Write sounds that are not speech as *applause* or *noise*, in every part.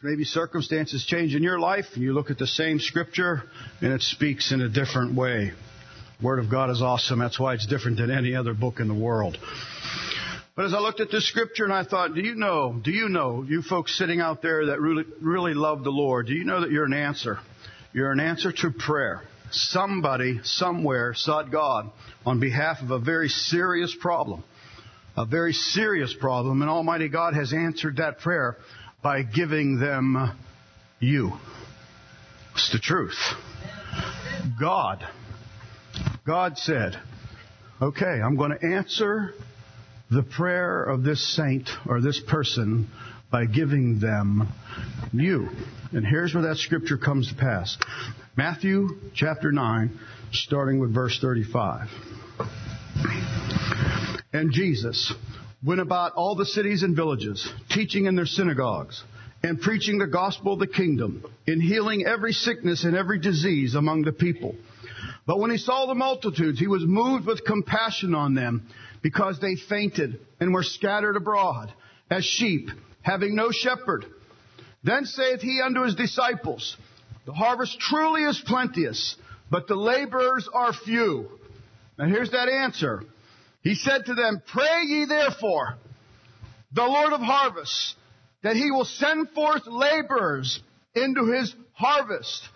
Maybe circumstances change in your life, and you look at the same scripture, and it speaks in a different way. Word of God is awesome. That's why it's different than any other book in the world. But as I looked at this scripture and I thought, do you know, do you know, you folks sitting out there that really, really love the Lord, do you know that you're an answer? You're an answer to prayer. Somebody, somewhere, sought God on behalf of a very serious problem. A very serious problem, and Almighty God has answered that prayer by giving them you. It's the truth. God. God said, okay, I'm going to answer the prayer of this saint or this person by giving them you. And here's where that scripture comes to pass. Matthew chapter 9, starting with verse 35. And Jesus, went about all the cities and villages, teaching in their synagogues, and preaching the gospel of the kingdom, in healing every sickness and every disease among the people. But when he saw the multitudes, he was moved with compassion on them, because they fainted and were scattered abroad, as sheep, having no shepherd. Then saith he unto his disciples, The harvest truly is plenteous, but the laborers are few. Now here's that answer. He said to them, Pray ye therefore the Lord of harvest that he will send forth laborers into his harvest.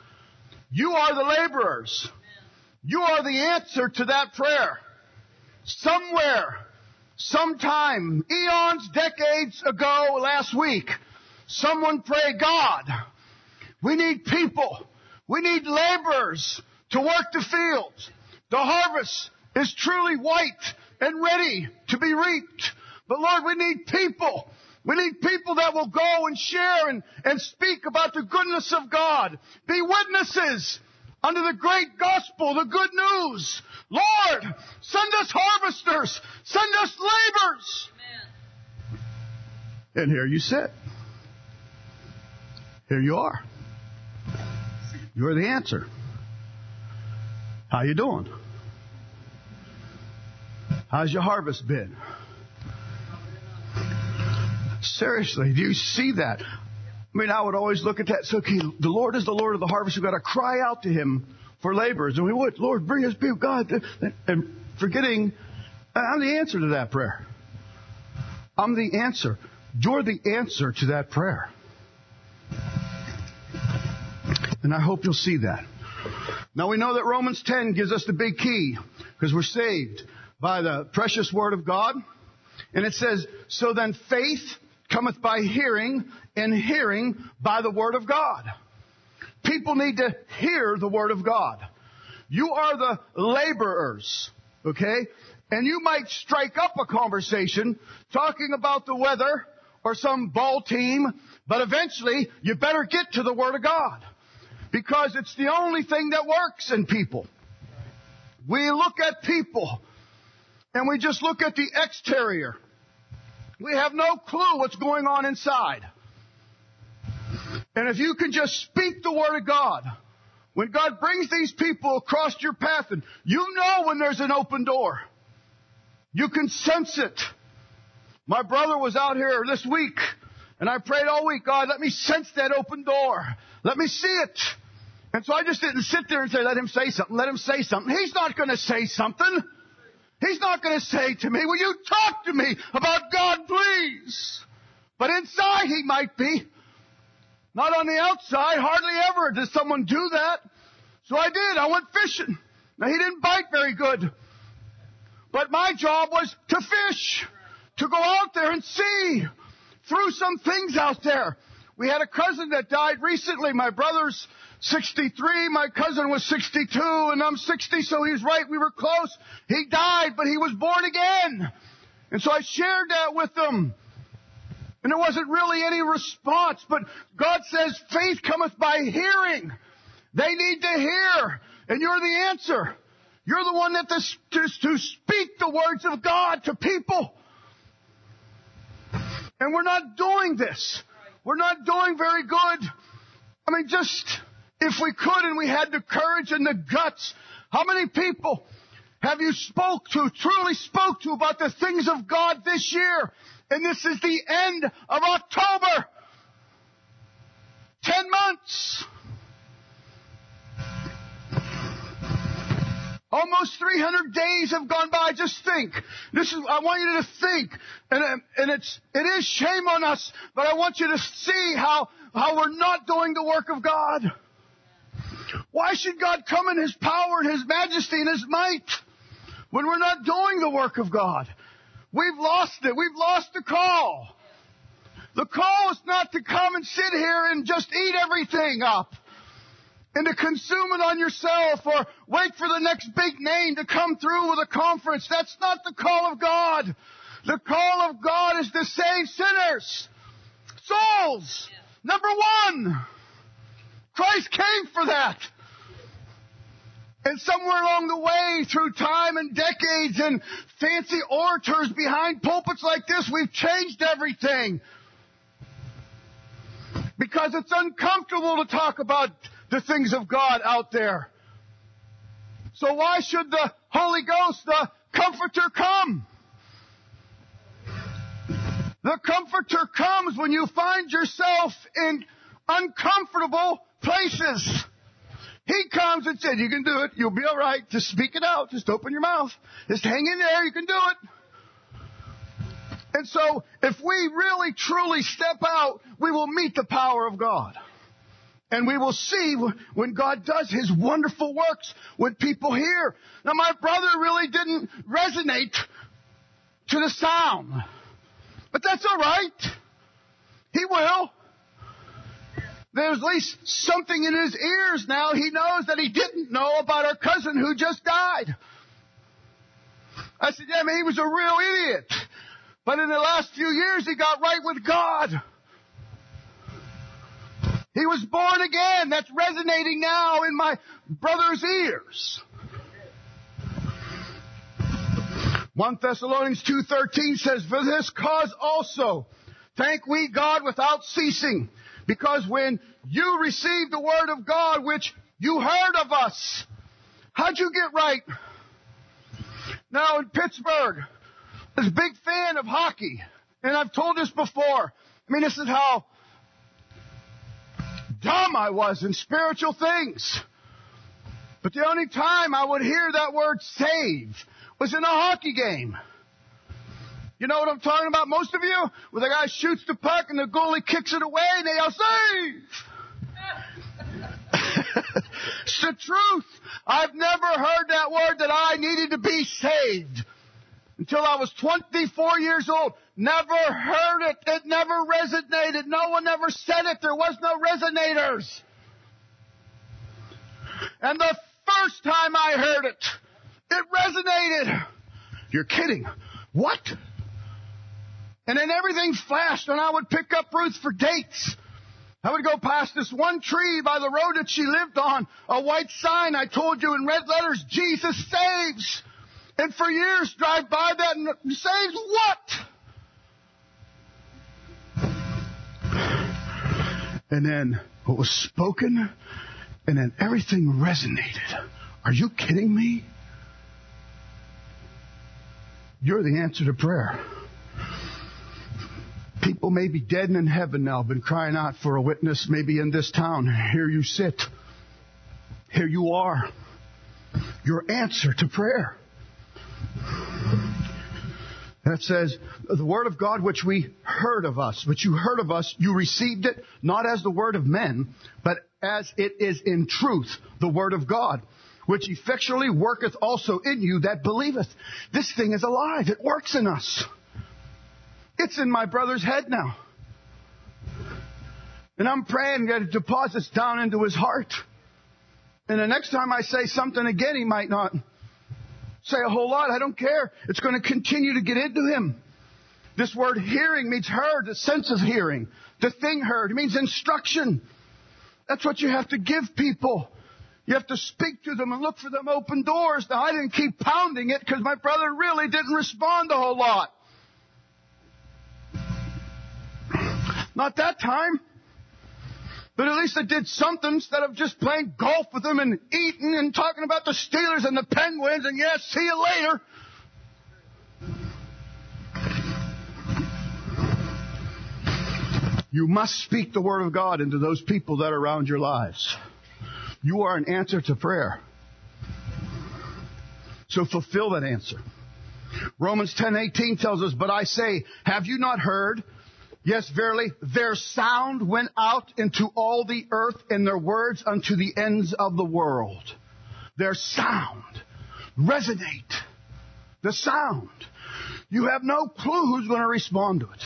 You are the laborers. You are the answer to that prayer. Somewhere, sometime, eons, decades ago, last week, someone prayed, God, we need people. We need laborers to work the fields. The harvest is truly white and ready to be reaped. But Lord, we need people. We need people that will go and share and, and speak about the goodness of God. Be witnesses under the great gospel, the good news. Lord, send us harvesters. Send us laborers. Amen. And here you sit. Here you are. You're the answer. How you doing? How's your harvest been? Seriously, do you see that? I mean, I would always look at that. So, okay, the Lord is the Lord of the harvest. We've got to cry out to Him for laborers. And we would, Lord, bring us people, God. And forgetting, I'm the answer to that prayer. I'm the answer. You're the answer to that prayer. And I hope you'll see that. Now we know that Romans 10 gives us the big key because we're saved by the precious word of God. And it says, so then faith cometh by hearing and hearing by the word of God. People need to hear the word of God. You are the laborers, okay? And you might strike up a conversation talking about the weather or some ball team, but eventually you better get to the Word of God. Because it's the only thing that works in people. We look at people and we just look at the exterior. We have no clue what's going on inside. And if you can just speak the Word of God, when God brings these people across your path, and you know when there's an open door, you can sense it. My brother was out here this week, and I prayed all week, God, let me sense that open door. Let me see it. And so I just didn't sit there and say, let him say something, let him say something. He's not going to say something. He's not going to say to me, will you talk to me about God, please? But inside he might be. Not on the outside. Hardly ever does someone do that. So I did. I went fishing. Now he didn't bite very good. But my job was to fish. To go out there and see. Threw some things out there. We had a cousin that died recently. My brother's 63. My cousin was 62 and I'm 60, so he's right. We were close. He died, but he was born again. And so I shared that with them. And there wasn't really any response, but God says faith cometh by hearing. They need to hear, and you're the answer. You're the one that to, to, to speak the words of God to people. And we're not doing this. We're not doing very good. I mean, just if we could and we had the courage and the guts, how many people have you spoke to, truly spoke to about the things of God this year? And this is the end of October. Ten months. Almost 300 days have gone by. Just think. This is, I want you to think. And, and it's, it is shame on us, but I want you to see how, how we're not doing the work of God. Why should God come in His power and His majesty and His might when we're not doing the work of God? We've lost it. We've lost the call. The call is not to come and sit here and just eat everything up and to consume it on yourself or wait for the next big name to come through with a conference. That's not the call of God. The call of God is to save sinners. Souls. Number one. Christ came for that. And somewhere along the way, through time and decades and fancy orators behind pulpits like this, we've changed everything. Because it's uncomfortable to talk about the things of God out there. So why should the Holy Ghost, the Comforter, come? The Comforter comes when you find yourself in uncomfortable places. He comes and said, you can do it. You'll be alright. Just speak it out. Just open your mouth. Just hang in there. You can do it. And so, if we really truly step out, we will meet the power of God. And we will see when God does His wonderful works when people hear. Now my brother really didn't resonate to the sound. But that's alright. He will. There's at least something in his ears now. He knows that he didn't know about our cousin who just died. I said, yeah, man, he was a real idiot. But in the last few years, he got right with God. He was born again. That's resonating now in my brother's ears. 1 Thessalonians 2.13 says, For this cause also thank we God without ceasing, because when you received the word of God, which you heard of us, how'd you get right? Now in Pittsburgh, a big fan of hockey. And I've told this before. I mean, this is how dumb I was in spiritual things. But the only time I would hear that word save was in a hockey game. You know what I'm talking about, most of you? Where the guy shoots the puck and the goalie kicks it away and they yell, save! *laughs* it's the truth. I've never heard that word that I needed to be saved until I was 24 years old. Never heard it. It never resonated. No one ever said it. There was no resonators. And the first time I heard it, it resonated. You're kidding. What? And then everything flashed and I would pick up Ruth for dates. I would go past this one tree by the road that she lived on, a white sign I told you in red letters, Jesus saves. And for years drive by that and saves what? And then what was spoken, and then everything resonated. Are you kidding me? You're the answer to prayer. People may be dead and in heaven now, been crying out for a witness, maybe in this town. Here you sit. Here you are. Your answer to prayer. It says, the word of God which we heard of us, which you heard of us, you received it not as the word of men, but as it is in truth, the word of God, which effectually worketh also in you that believeth. This thing is alive. It works in us. It's in my brother's head now. And I'm praying that it deposits down into his heart. And the next time I say something again, he might not say a whole lot. I don't care. It's going to continue to get into him. This word hearing means heard, the sense of hearing. The thing heard. It means instruction. That's what you have to give people. You have to speak to them and look for them open doors. Now, I didn't keep pounding it because my brother really didn't respond a whole lot. Not that time. But at least I did something instead of just playing golf with them and eating and talking about the Steelers and the Penguins and yes, see you later. You must speak the Word of God into those people that are around your lives. You are an answer to prayer. So fulfill that answer. Romans 10:18 tells us, "But I say, have you not heard? Yes, verily, their sound went out into all the earth and their words unto the ends of the world." Their sound resonate. The sound. You have no clue who's going to respond to it.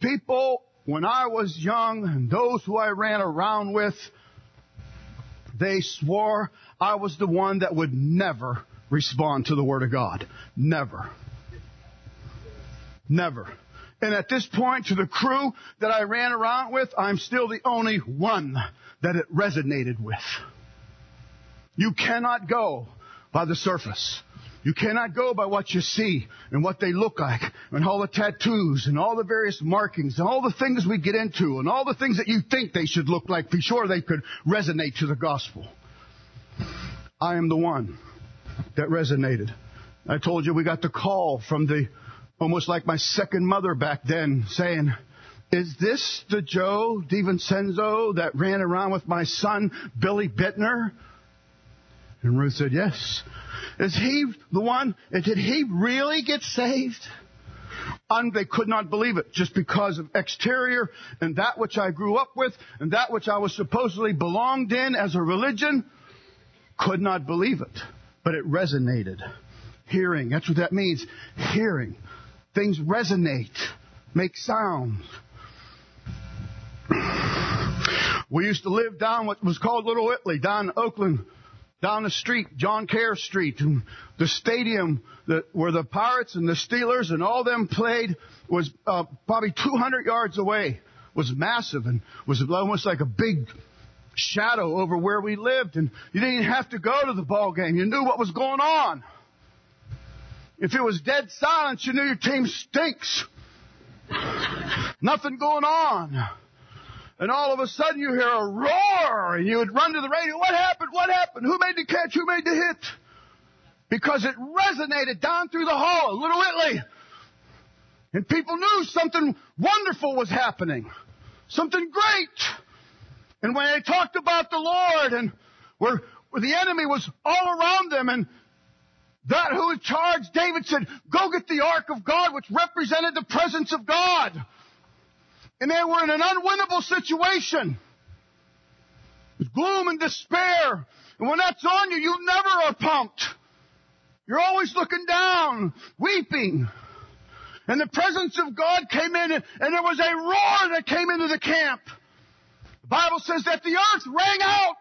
People, when I was young, and those who I ran around with, they swore I was the one that would never respond to the Word of God. Never. Never. And at this point, to the crew that I ran around with, I'm still the only one that it resonated with. You cannot go by the surface. You cannot go by what you see and what they look like and all the tattoos and all the various markings and all the things we get into and all the things that you think they should look like. Be sure they could resonate to the gospel. I am the one that resonated. I told you we got the call from the, almost like my second mother back then saying, is this the Joe DiVincenzo that ran around with my son, Billy Bittner? And Ruth said, yes. Is he the one? Did he really get saved? And they could not believe it just because of exterior and that which I grew up with and that which I was supposedly belonged in as a religion. Could not believe it but it resonated. Hearing, that's what that means. Hearing. Things resonate, make sound. We used to live down what was called Little Italy, down in Oakland, down the street, Joncaire Street, and the stadium that, where the Pirates and the Steelers and all them played was uh, probably 200 yards away. Was massive and was almost like a big shadow over where we lived, and you didn't even have to go to the ball game. You knew what was going on. If it was dead silence, you knew your team stinks. Nothing going on. And all of a sudden you hear a roar and you would run to the radio. What happened? What happened? Who made the catch? Who made the hit? Because it resonated down through the hall, Little Italy. And people knew something wonderful was happening. Something great. And when they talked about the Lord and where, where the enemy was all around them and that who charged, David said, go get the ark of God, which represented the presence of God. And they were in an unwinnable situation. With gloom and despair. And when that's on you, you never are pumped. You're always looking down, weeping. And the presence of God came in and there was a roar that came into the camp. The Bible says that the earth rang out.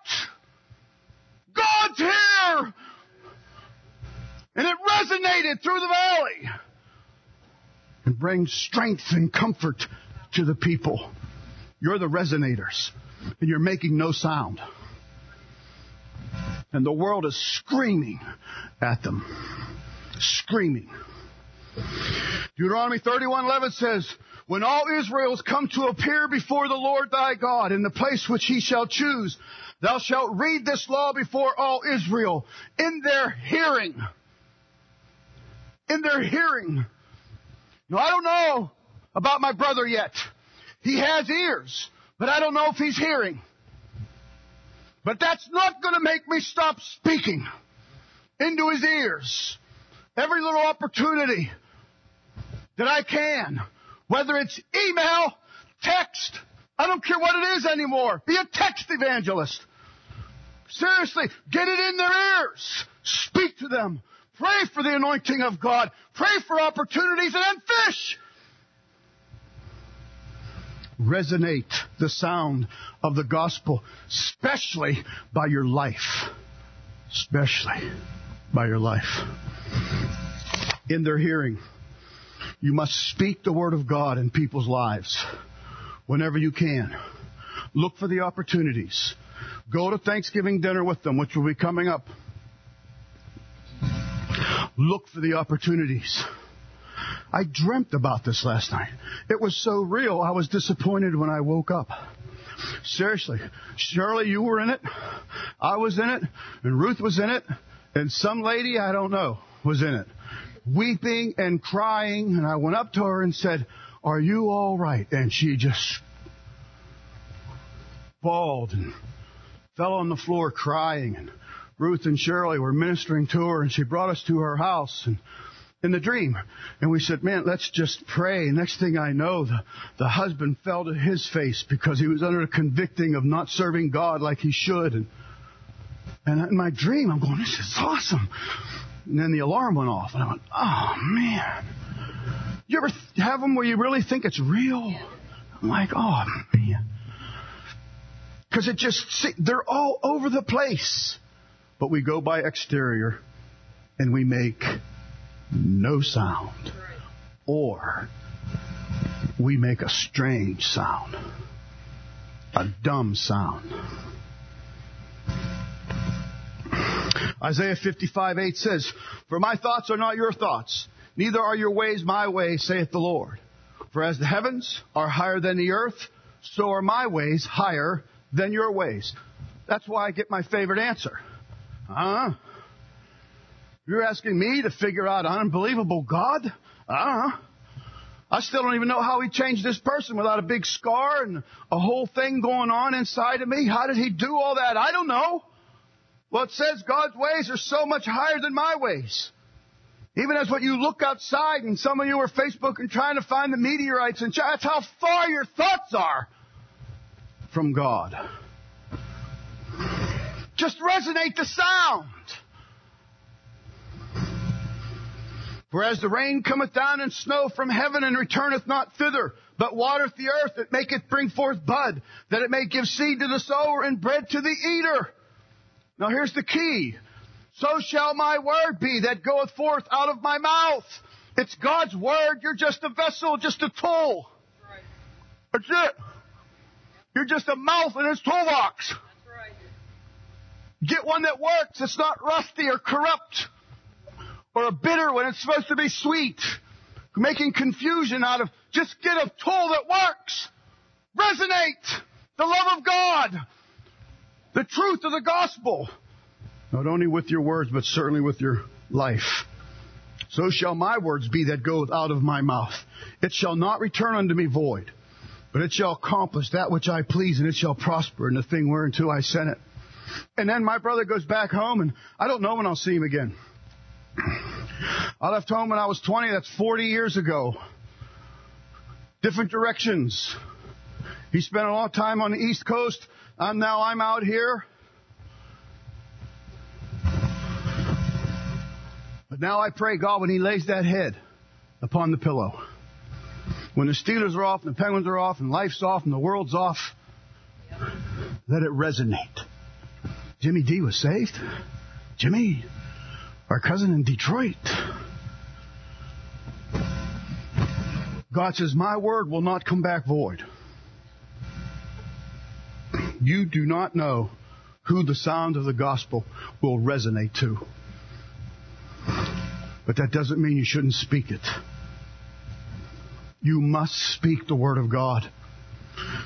God's here. And it resonated through the valley. And brings strength and comfort to the people. You're the resonators. And you're making no sound. And the world is screaming at them. Screaming. Deuteronomy 31:11 says, when all Israel's come to appear before the Lord thy God in the place which he shall choose, thou shalt read this law before all Israel in their hearing. In their hearing. Now I don't know about my brother yet. He has ears, but I don't know if he's hearing. But that's not going to make me stop speaking into his ears. Every little opportunity that I can whether it's email, text, I don't care what it is anymore. Be a text evangelist. Seriously, get it in their ears. Speak to them. Pray for the anointing of God. Pray for opportunities and then fish. Resonate the sound of the gospel, especially by your life. Especially by your life. In their hearing. You must speak the word of God in people's lives whenever you can. Look for the opportunities. Go to Thanksgiving dinner with them, which will be coming up. Look for the opportunities. I dreamt about this last night. It was so real, I was disappointed when I woke up. Seriously. Shirley, you were in it. I was in it. And Ruth was in it. And some lady, I don't know, was in it weeping and crying. And I went up to her and said, Are you all right? And she just bawled and fell on the floor crying. And Ruth and Shirley were ministering to her and she brought us to her house and in the dream. And we said, man, let's just pray. Next thing I know, the, the husband fell to his face because he was under a convicting of not serving God like he should. And, and in my dream, I'm going, this is awesome. And then the alarm went off and I went, oh man. You ever have them where you really think it's real? I'm like, oh man. Because it just, they're all over the place. But we go by exterior and we make no sound. Or we make a strange sound, a dumb sound. Isaiah 55, 8 says, For my thoughts are not your thoughts, neither are your ways my ways, saith the Lord. For as the heavens are higher than the earth, so are my ways higher than your ways. That's why I get my favorite answer. Huh? You're asking me to figure out unbelievable God? Uh huh. I still don't even know how he changed this person without a big scar and a whole thing going on inside of me. How did he do all that? I don't know. Well, it says God's ways are so much higher than my ways. Even as what you look outside and some of you are Facebook and trying to find the meteorites and that's how far your thoughts are from God. Just resonate the sound. For as the rain cometh down and snow from heaven and returneth not thither, but watereth the earth, that maketh bring forth bud, that it may give seed to the sower and bread to the eater. Now here's the key. So shall my word be that goeth forth out of my mouth. It's God's word. You're just a vessel, just a tool. That's it. You're just a mouth in his toolbox. Get one that works. It's not rusty or corrupt or bitter when it's supposed to be sweet. Making confusion out of just get a tool that works. Resonate the love of God, the truth of the gospel. Not only with your words, but certainly with your life. So shall my words be that goeth out of my mouth. It shall not return unto me void, but it shall accomplish that which I please, and it shall prosper in the thing whereunto I sent it. And then my brother goes back home, and I don't know when I'll see him again. I left home when I was 20. That's 40 years ago. Different directions. He spent a long time on the East Coast. I'm now I'm out here. But now I pray God when he lays that head upon the pillow. When the Steelers are off and the Penguins are off and life's off and the world's off, let it resonate. Jimmy D was saved. Jimmy, our cousin in Detroit. God says, My word will not come back void. You do not know who the sound of the gospel will resonate to. But that doesn't mean you shouldn't speak it. You must speak the word of God.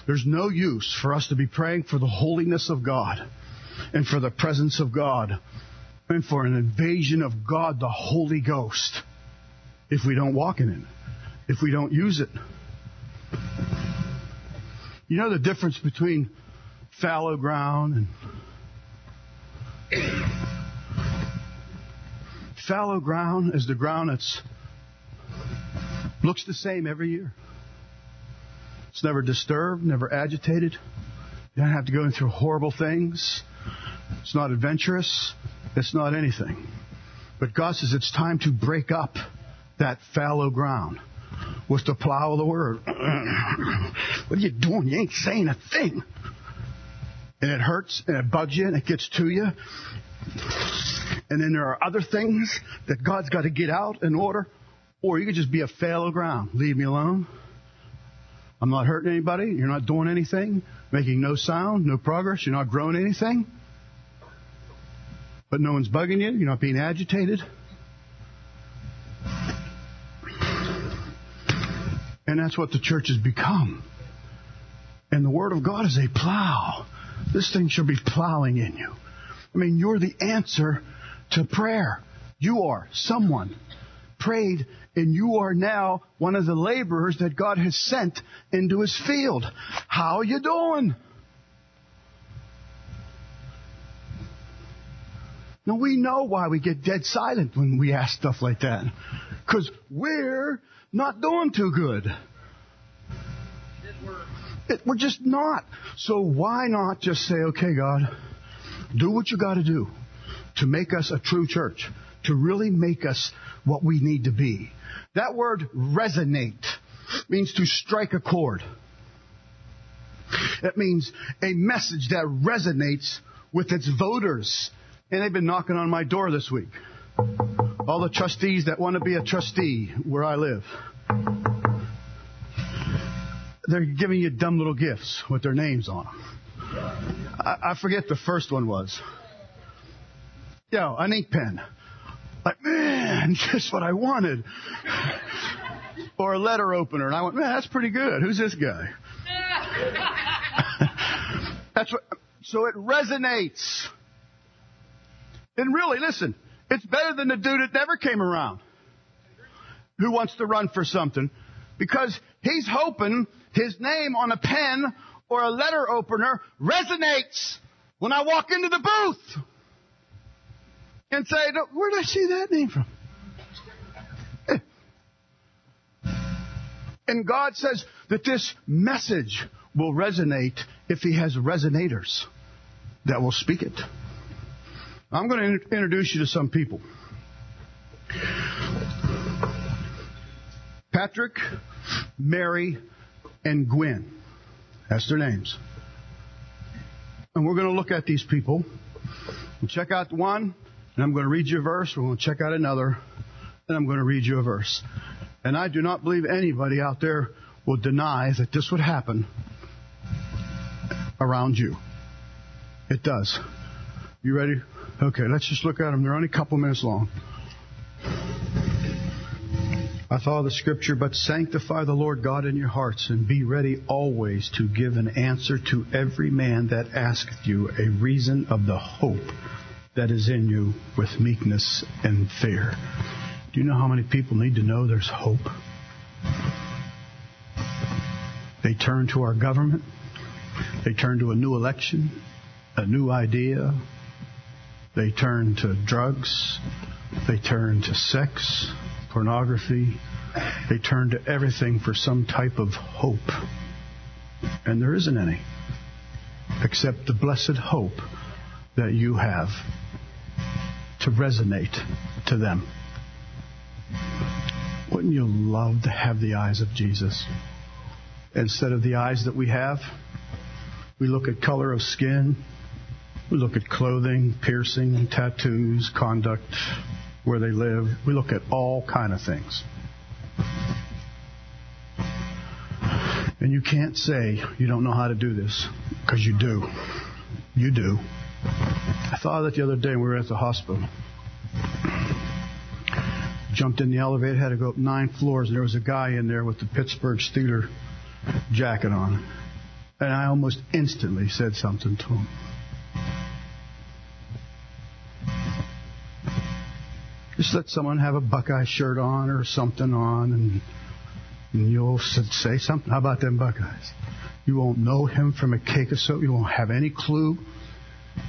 There's no use for us to be praying for the holiness of God and for the presence of God and for an invasion of God, the Holy Ghost, if we don't walk in it, if we don't use it. You know the difference between fallow ground and fallow ground is the ground that's looks the same every year. It's never disturbed, never agitated. You don't have to go through horrible things. It's not adventurous. It's not anything. But God says it's time to break up that fallow ground with the plow of the word. *clears throat* what are you doing? You ain't saying a thing. And it hurts and it bugs you and it gets to you. And then there are other things that God's got to get out in order. Or you could just be a fallow ground. Leave me alone. I'm not hurting anybody. You're not doing anything. Making no sound, no progress. You're not growing anything but no one's bugging you. You're not being agitated. And that's what the church has become. And the Word of God is a plow. This thing should be plowing in you. I mean, you're the answer to prayer. You are someone prayed, and you are now one of the laborers that God has sent into His field. How are you doing? Now we know why we get dead silent when we ask stuff like that. Because we're not doing too good. It, we're just not. So why not just say, okay, God, do what you got to do to make us a true church, to really make us what we need to be. That word resonate means to strike a chord. It means a message that resonates with its voters. And they've been knocking on my door this week. All the trustees that want to be a trustee where I live. They're giving you dumb little gifts with their names on them. I, I forget the first one was. Yo, an ink pen. Like, man, *laughs* just what I wanted. or a letter opener. And I went, man, that's pretty good. Who's this guy? *laughs* that's what, so it resonates. And really, listen, it's better than the dude that never came around who wants to run for something because he's hoping his name on a pen or a letter opener resonates when I walk into the booth and say, where did I see that name from? *laughs* And God says that this message will resonate if He has resonators that will speak it. I'm going to introduce you to some people. Patrick, Mary, and Gwen. That's their names. And we're going to look at these people. We'll check out one, and I'm going to read you a verse. We're going to check out another, and I'm going to read you a verse. And I do not believe anybody out there will deny that this would happen around you. It does. You ready? Okay, let's just look at them. They're only a couple minutes long. I of the scripture, but sanctify the Lord God in your hearts and be ready always to give an answer to every man that asketh you a reason of the hope that is in you with meekness and fear. Do you know how many people need to know there's hope? They turn to our government. They turn to a new election, a new idea. They turn to drugs. They turn to sex, pornography. They turn to everything for some type of hope. And there isn't any, except the blessed hope that you have to resonate to them. Wouldn't you love to have the eyes of Jesus? Instead of the eyes that we have, we look at color of skin, we look at clothing, piercing, tattoos, conduct, where they live. We look at all kind of things. And you can't say you don't know how to do this because you do. You do. I thought of that the other day when we were at the hospital jumped in the elevator, had to go up nine floors, and there was a guy in there with the Pittsburgh Steeler jacket on. And I almost instantly said something to him. Just let someone have a Buckeye shirt on or something on, and, and you'll say something. How about them Buckeyes? You won't know him from a cake of soap. You won't have any clue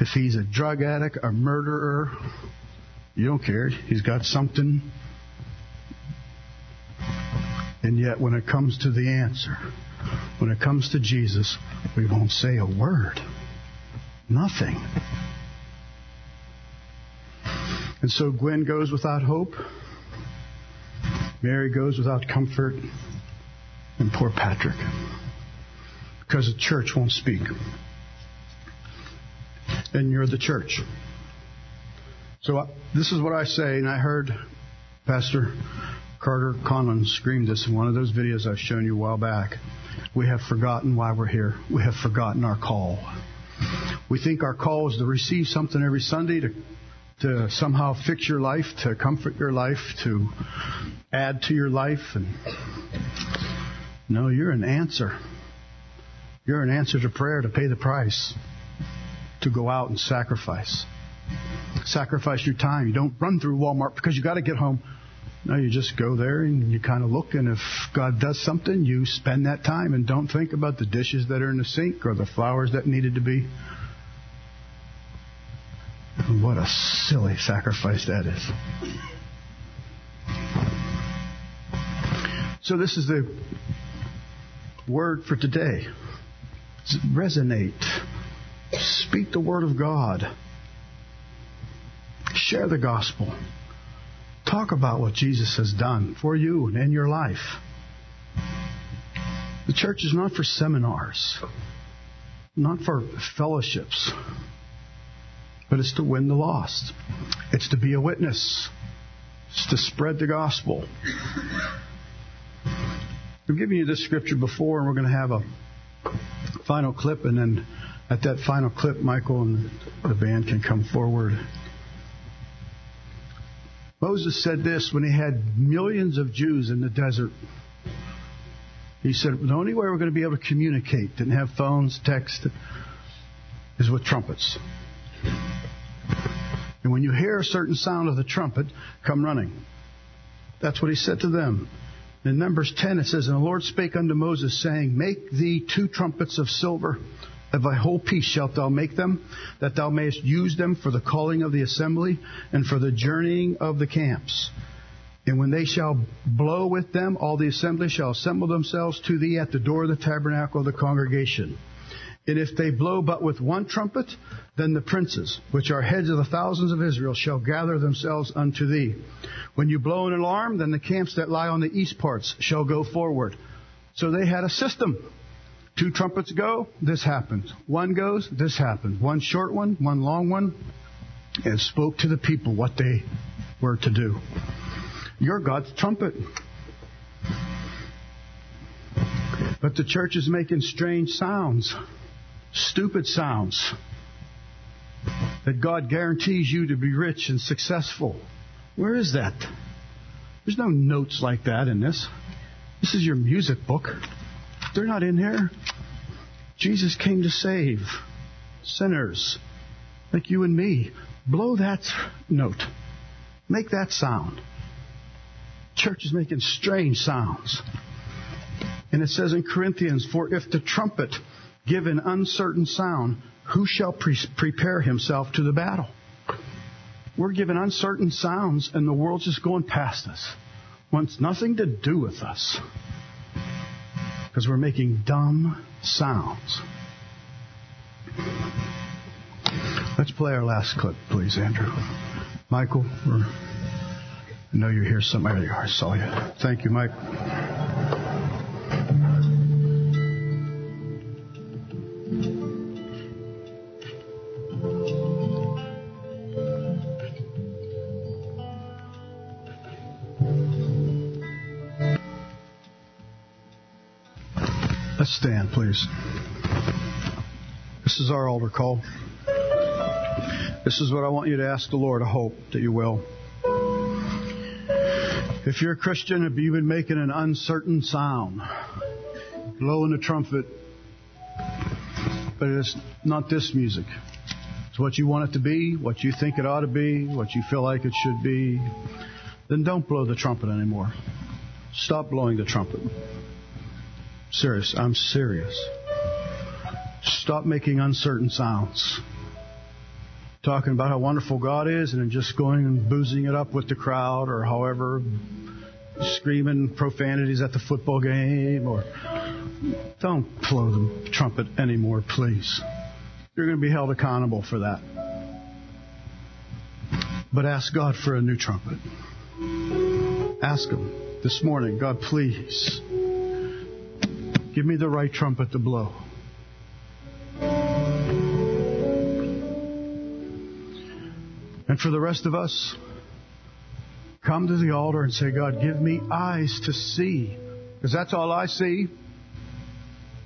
if he's a drug addict, a murderer. You don't care. He's got something and yet, when it comes to the answer, when it comes to Jesus, we won't say a word. Nothing. And so Gwen goes without hope. Mary goes without comfort. And poor Patrick. Because the church won't speak. And you're the church. So uh, this is what I say, and I heard Pastor Carter Conlon scream this in one of those videos I've shown you a while back. We have forgotten why we're here. We have forgotten our call. We think our call is to receive something every Sunday to to somehow fix your life, to comfort your life, to add to your life and no, you're an answer. You're an answer to prayer to pay the price. To go out and sacrifice. Sacrifice your time. You don't run through Walmart because you got to get home. No, you just go there and you kind of look, and if God does something, you spend that time and don't think about the dishes that are in the sink or the flowers that needed to be. What a silly sacrifice that is. So, this is the word for today. Resonate. Speak the word of God. Share the gospel. Talk about what Jesus has done for you and in your life. The church is not for seminars, not for fellowships, but it's to win the lost. It's to be a witness. It's to spread the gospel. I've given you this scripture before, and we're going to have a final clip, and then at that final clip, Michael and the band can come forward. Moses said this when he had millions of Jews in the desert. He said, The only way we're going to be able to communicate, didn't have phones, text, is with trumpets. And when you hear a certain sound of the trumpet, come running. That's what he said to them. In Numbers 10, it says, And the Lord spake unto Moses, saying, Make thee two trumpets of silver. Of thy whole piece shalt thou make them, that thou mayest use them for the calling of the assembly and for the journeying of the camps. And when they shall blow with them, all the assembly shall assemble themselves to thee at the door of the tabernacle of the congregation. And if they blow but with one trumpet, then the princes, which are heads of the thousands of Israel, shall gather themselves unto thee. When you blow an alarm, then the camps that lie on the east parts shall go forward. So they had a system. Two trumpets go, this happens. One goes, this happens. One short one, one long one, and spoke to the people what they were to do. You're God's trumpet. But the church is making strange sounds, stupid sounds, that God guarantees you to be rich and successful. Where is that? There's no notes like that in this. This is your music book. They're not in here. Jesus came to save sinners like you and me. Blow that note. Make that sound. Church is making strange sounds. And it says in Corinthians, For if the trumpet give an uncertain sound, who shall pre- prepare himself to the battle? We're given uncertain sounds, and the world's just going past us. Wants nothing to do with us. Because we're making dumb sounds. Let's play our last clip, please, Andrew. Michael, I know you're here somewhere. I saw you. Thank you, Mike. Stand, please. This is our altar call. This is what I want you to ask the Lord. I hope that you will. If you're a Christian, if you've been making an uncertain sound, blowing a trumpet, but it's not this music. It's what you want it to be, what you think it ought to be, what you feel like it should be. Then don't blow the trumpet anymore. Stop blowing the trumpet. Serious. I'm serious. Stop making uncertain sounds. Talking about how wonderful God is and just going and boozing it up with the crowd or however, screaming profanities at the football game or don't blow the trumpet anymore, please. You're going to be held accountable for that. But ask God for a new trumpet. Ask Him this morning, God, please Give me the right trumpet to blow. And for the rest of us, come to the altar and say, God, give me eyes to see. Because that's all I see.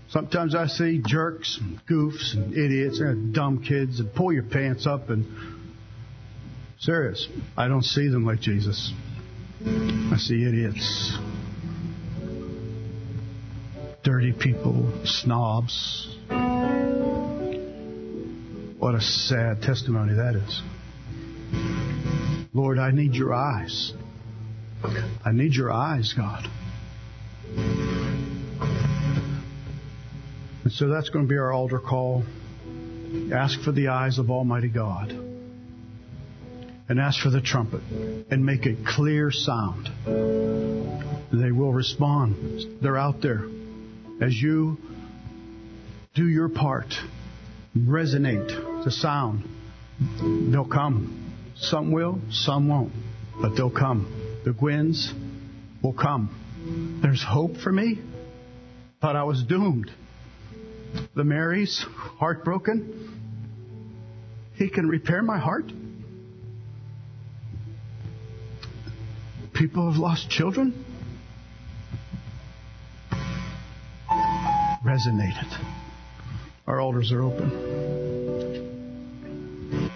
Sometimes I see jerks and goofs and idiots and dumb kids and pull your pants up and serious. I don't see them like Jesus. I see idiots dirty people, snobs. What a sad testimony that is. Lord, I need your eyes. I need your eyes, God. And so that's going to be our altar call. Ask for the eyes of Almighty God. and ask for the trumpet and make a clear sound. They will respond. They're out there. As you do your part, resonate the sound, they'll come. Some will, some won't, but they'll come. The Gwens will come. There's hope for me. Thought I was doomed. The Marys, heartbroken. He can repair my heart. People have lost children. Resonated. Our altars are open.